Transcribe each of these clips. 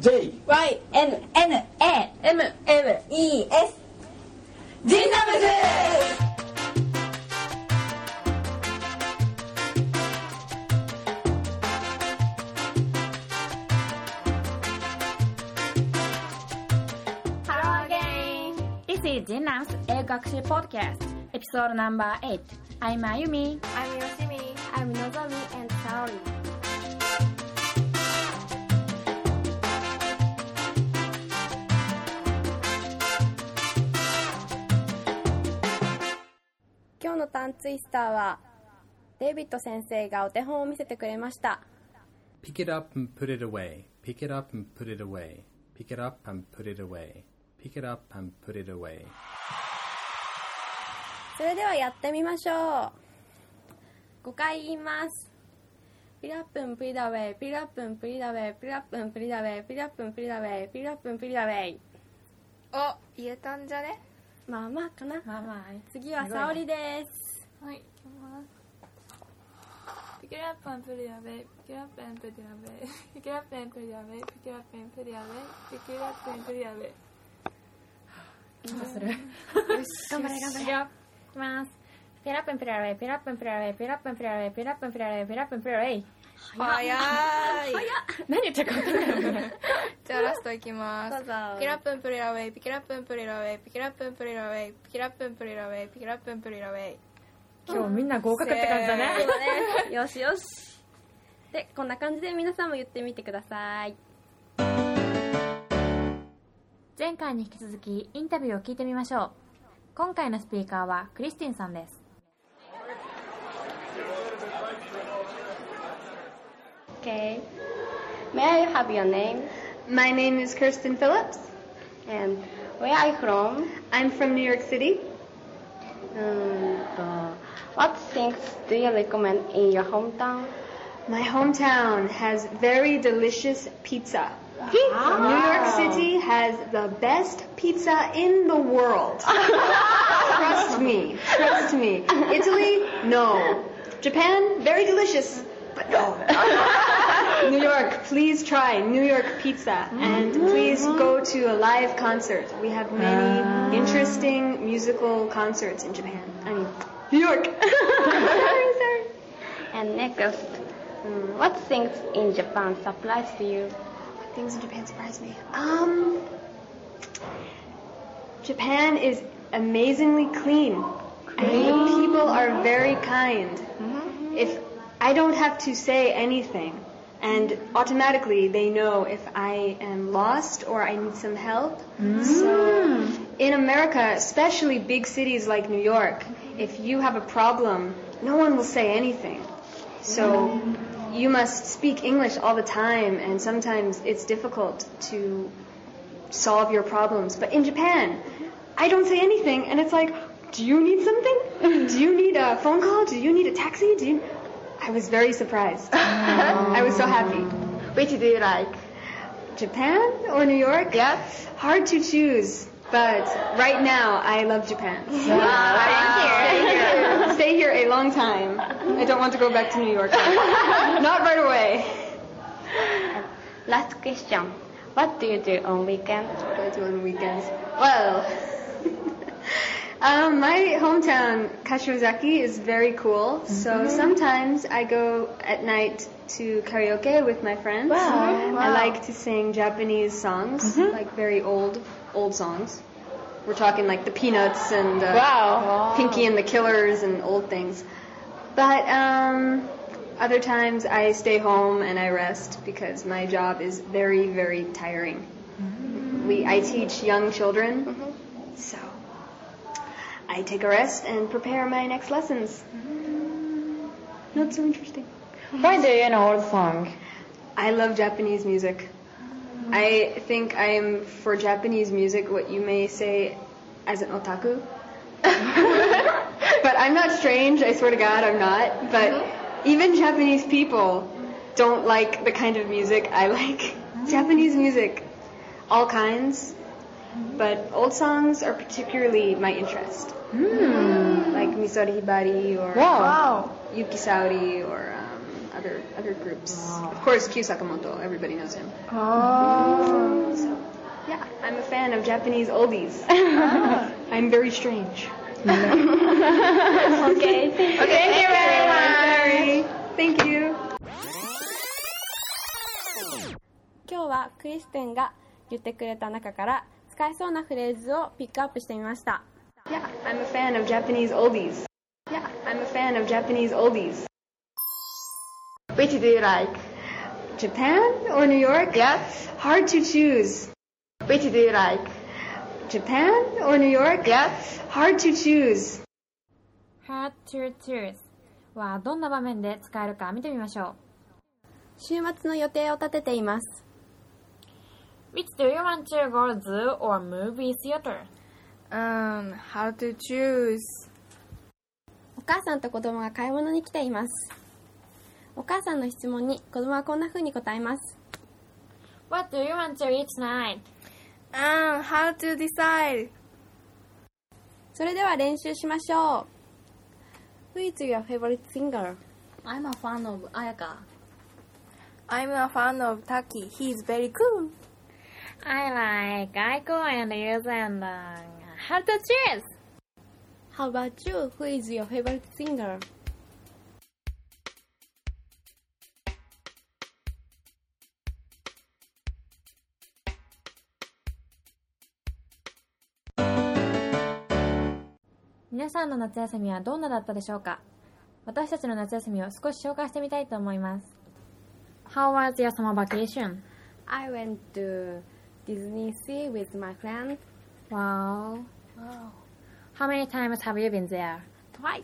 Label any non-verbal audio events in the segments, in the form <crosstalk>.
J Y N N A M M E S ジンナムズハローゲイ This is Jinam's 英語学習 Podcast Episode number 8 I'm Ayumi I'm Yoshimi. I'm Nozomi and Saori. のタンツイスターはデイビッド先生がお手本を見せてくれました。Pick it up and put it away. Pick it up and put it away. Pick it up and put it away. Pick it up and put it away. それではやってみましょう。5回言います。ピラップンプリダウェイ、ピラップンプリダウェイ、ピラップンプリダウェイ、ピラップンプリダウェイ、ピラップンプリダウェイ。お言えたんじゃね？まあまあかな。まあまあ次は沙織です。はい、いきます。Pick it up and put it away. Pick it up and put it away. Pick it up and put it away. Pick it up and put it away. Pick it up and put it away. 緊張する頑張れ頑張れ。いきますピラップンプラウェイピラップンプラウェイピラップンプラウェイピラップンプラウェイピラップンプラウェイ早い。何言ってるか分かんないじゃあラストいきます。どうぞ Pick it up and put it away. Pick it up and put it away. Pick it up and put it away. Pick it up and put it away. Pick it up and put it away. 今日みんな合格って感じだね。よしよし。で、こんな感じで皆さんも言ってみてください。前回に引き続きインタビューを聞いてみましょう今回のスピーカーはクリスティンさんです Okay. May I have your name? My name is Kirsten Phillips. And where are you from? I'm from New York City. Um, uh, what things do you recommend in your hometown? My hometown has very delicious pizza. New York City has the best pizza in the world. <laughs> trust me, trust me. Italy, no. Japan, very delicious, but no. <laughs> New York, please try New York pizza and please go to a live concert. We have many interesting musical concerts in Japan. I mean, New York. sorry, <laughs> <laughs> sorry. And next, um, what things in Japan surprise you? Things in Japan surprise me. Um, Japan is amazingly clean. And the people are very kind. If I don't have to say anything, and automatically they know if I am lost or I need some help. So mm. in America, especially big cities like New York, if you have a problem, no one will say anything. So mm. you must speak English all the time, and sometimes it's difficult to solve your problems. But in Japan, I don't say anything, and it's like, do you need something? Do you need a phone call? Do you need a taxi? Do you? I was very surprised. <laughs> I was so happy. Which do you like? Japan or New York? Yes. Hard to choose, but right now I love Japan. <laughs> So ah, thank you. Stay here. <laughs> Stay here a long time. I don't want to go back to New York. Not right away. Last question. What do you do on weekends? What do I do on weekends? Well, um, my hometown, Kashiwazaki, is very cool. So sometimes I go at night to karaoke with my friends. I like to sing Japanese songs, like very old, old songs. We're talking like the Peanuts and uh, Pinky and the Killers and old things. But um, other times I stay home and I rest because my job is very, very tiring. We I teach young children, so I take a rest and prepare my next lessons. Not so interesting. Why do you know old song? I love Japanese music. I think I am for Japanese music what you may say as an otaku. <laughs> but I'm not strange, I swear to God, I'm not. But mm-hmm. even Japanese people don't like the kind of music I like. Mm-hmm. Japanese music, all kinds but old songs are particularly my interest. Like Misora Hibari or wow. Yuki Saori or um, other other groups. Wow. Of course, Kyu Sakamoto, everybody knows him. Oh. Mm-hmm. So, yeah, I'm a fan of Japanese oldies. Ah. <laughs> I'm very strange. <laughs> okay. Okay, thank you very much. Thank you. 今日はクリステンが言ってくれた中から使えそうなフレーズをピックアップしてみました Yeah, I'm a fan of Japanese oldies. Yeah, I'm a fan of Japanese oldies. Which do you like? Japan or New York? Yes. Hard to choose. Which do you like? Japan or New York? Yes. Hard to choose. Hard to choose はどんな場面で使えるか見てみましょ週末の予定を立てていますう。Which do you want to go to zoo or movie theater? Um, how to choose? お母さんと子供が買い物に来ていますお母さんの質問に子供はこんな風に答えます What do you want to eat tonight? Um, how to decide? それでは練習しましょう Who is your favorite singer? I'm a fan of Ayaka. I'm a fan of Taki. He's very cool. I like Aiko and uh, hard to choose. How about you? Who is your favorite singer? 皆さんの夏休みはどんなだったでしょうか私たちの夏休みを少し紹介してみたいと思います。How was your summer vacation? I went to Disney Sea with my friend Wow. Wow. How many times have you been there? twice.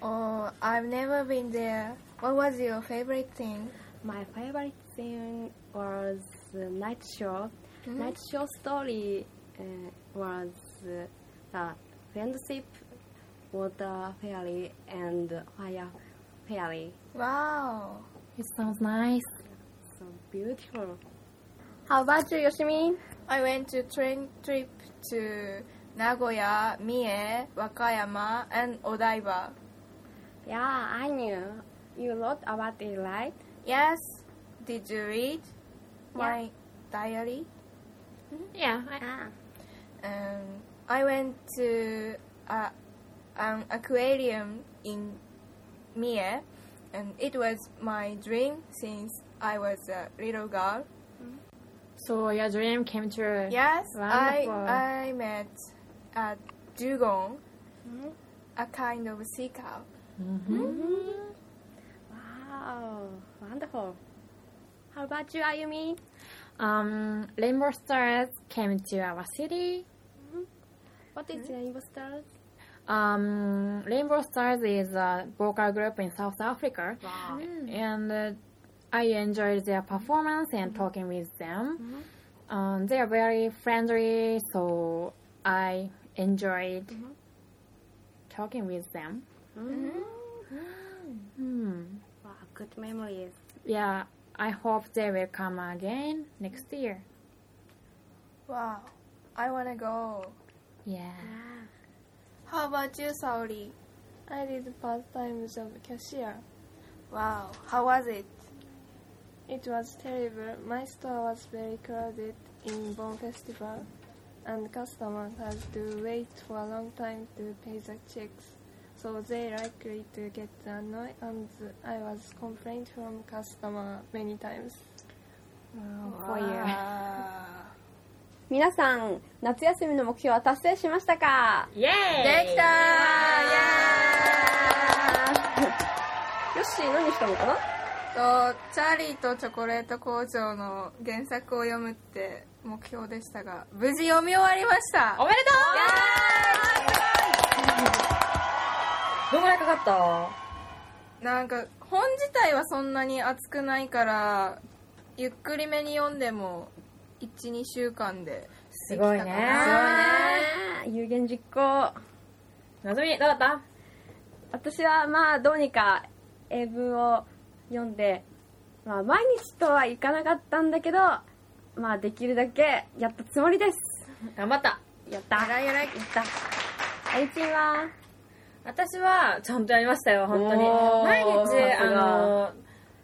Oh, I've never been there. What was your favorite thing? My favorite thing was the night show. Night show story uh, was uh, the friendship, water fairy, and fire fairy. Wow. It sounds nice. So beautiful. How about you, Yoshimi? I went to train trip to Nagoya, Mie, Wakayama, and Odaiba. Yeah, I knew. You wrote about it, right? Yes. Did you read my diary? Yeah. I, Ah. Um, I went to a, an aquarium in Mie, and it was my dream since I was a little girl. So your dream came true. Yes, I Wonderful. I met a dugong, a kind of sea cow. Wow, wonderful. How about you, Ayumi? Um, Rainbow Stars came to our city. What is Rainbow Stars? Um, Rainbow Stars is a vocal group in South Africa. Wow. and uh, I enjoyed their performance and talking with them. Um, they are very friendly, so I enjoyed talking with them. Hmm. Wow, good memories. Yeah, I hope they will come again next year. Wow, I wanna go. Yeah. How about you, Saori? I did part time of cashier. Wow, how was it? It was terrible. My store was very crowded in Bon Festival, and customers had to wait for a long time to pay the checks. So they likely to get annoyed, and I was complained from customer many times. For you. 皆さん、夏休みの目標は達成しましたか Yay! できたよっしー、何したのかなとチャーリーとチョコレート工場の原作を読むって目標でしたが無事読み終わりました。おめでとう。どんぐらいかかった？なんか本自体はそんなに熱くないからゆっくりめに読んでも12週間ですごいね。ね。有言実行。なずみ、どうだった？私はまあ、どうにか英文を読んで、まあ、毎日とはいかなかったんだけど、まあ、できるだけやったつもりです。頑張った。やった。偉い偉いやった。あゆちんは？私はちゃんとやりましたよ、本当に。毎日、あの、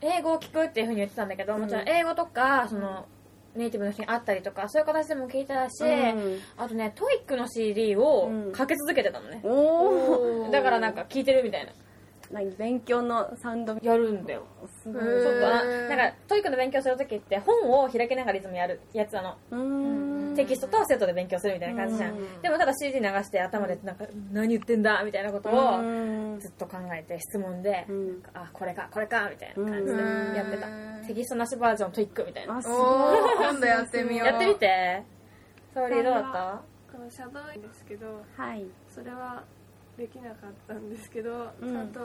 英語を聞くっていうふうに言ってたんだけど、もちろん英語とか、その、ネイティブの人に会ったりとか、そういう形でも聞いてたし、うんあとね、トイックの CD をうんかけ続けてたのね。おおだからなんか聞いてるみたいな。何勉強のサウンドやるんだよ。すごいへーちょっとな、なんか、トイックの勉強するときって本を開きながらいつもやるやつなの。テキストとセットで勉強するみたいな感じじゃん。うんでもただ CD 流して頭でなんか、何言ってんだみたいなことをうんずっと考えて質問で、うんあ、これか、これか、みたいな感じでうんやってた。テキストなしバージョントイックみたいな。あすおごいー今度やってみようやってみて。ソーリーどうだった？このシャドウですけどはいそれはできなかったんですけど、うん。ちゃんと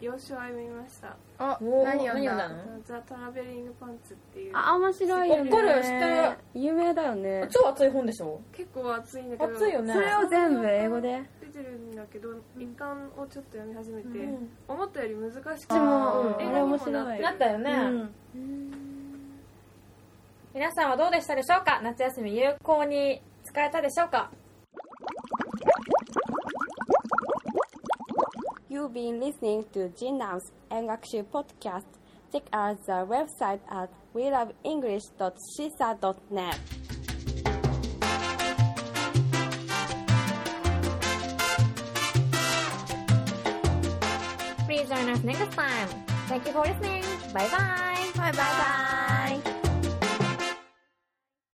洋書は見ました。あ何読んだ？何読んだの？ザ・トラベリングパンツっていう。あ面白いよね。わかる知ってる。有名だよね。超熱い本でしょ？結構熱いんだけど熱いよね。それを全部英語で出てるんだけど一巻をちょっと読み始めて、うん。思ったより難しくてでもうんあれ面白い。なったよね。うん。皆さんはどうでしたでしょうか？夏休み有効に使えたでしょうか？You've been listening to Jinam's Engakshu podcast. Check out the website at weloveenglish.shisa.net. Please join us next time. Thank you for listening. Bye bye. Bye bye.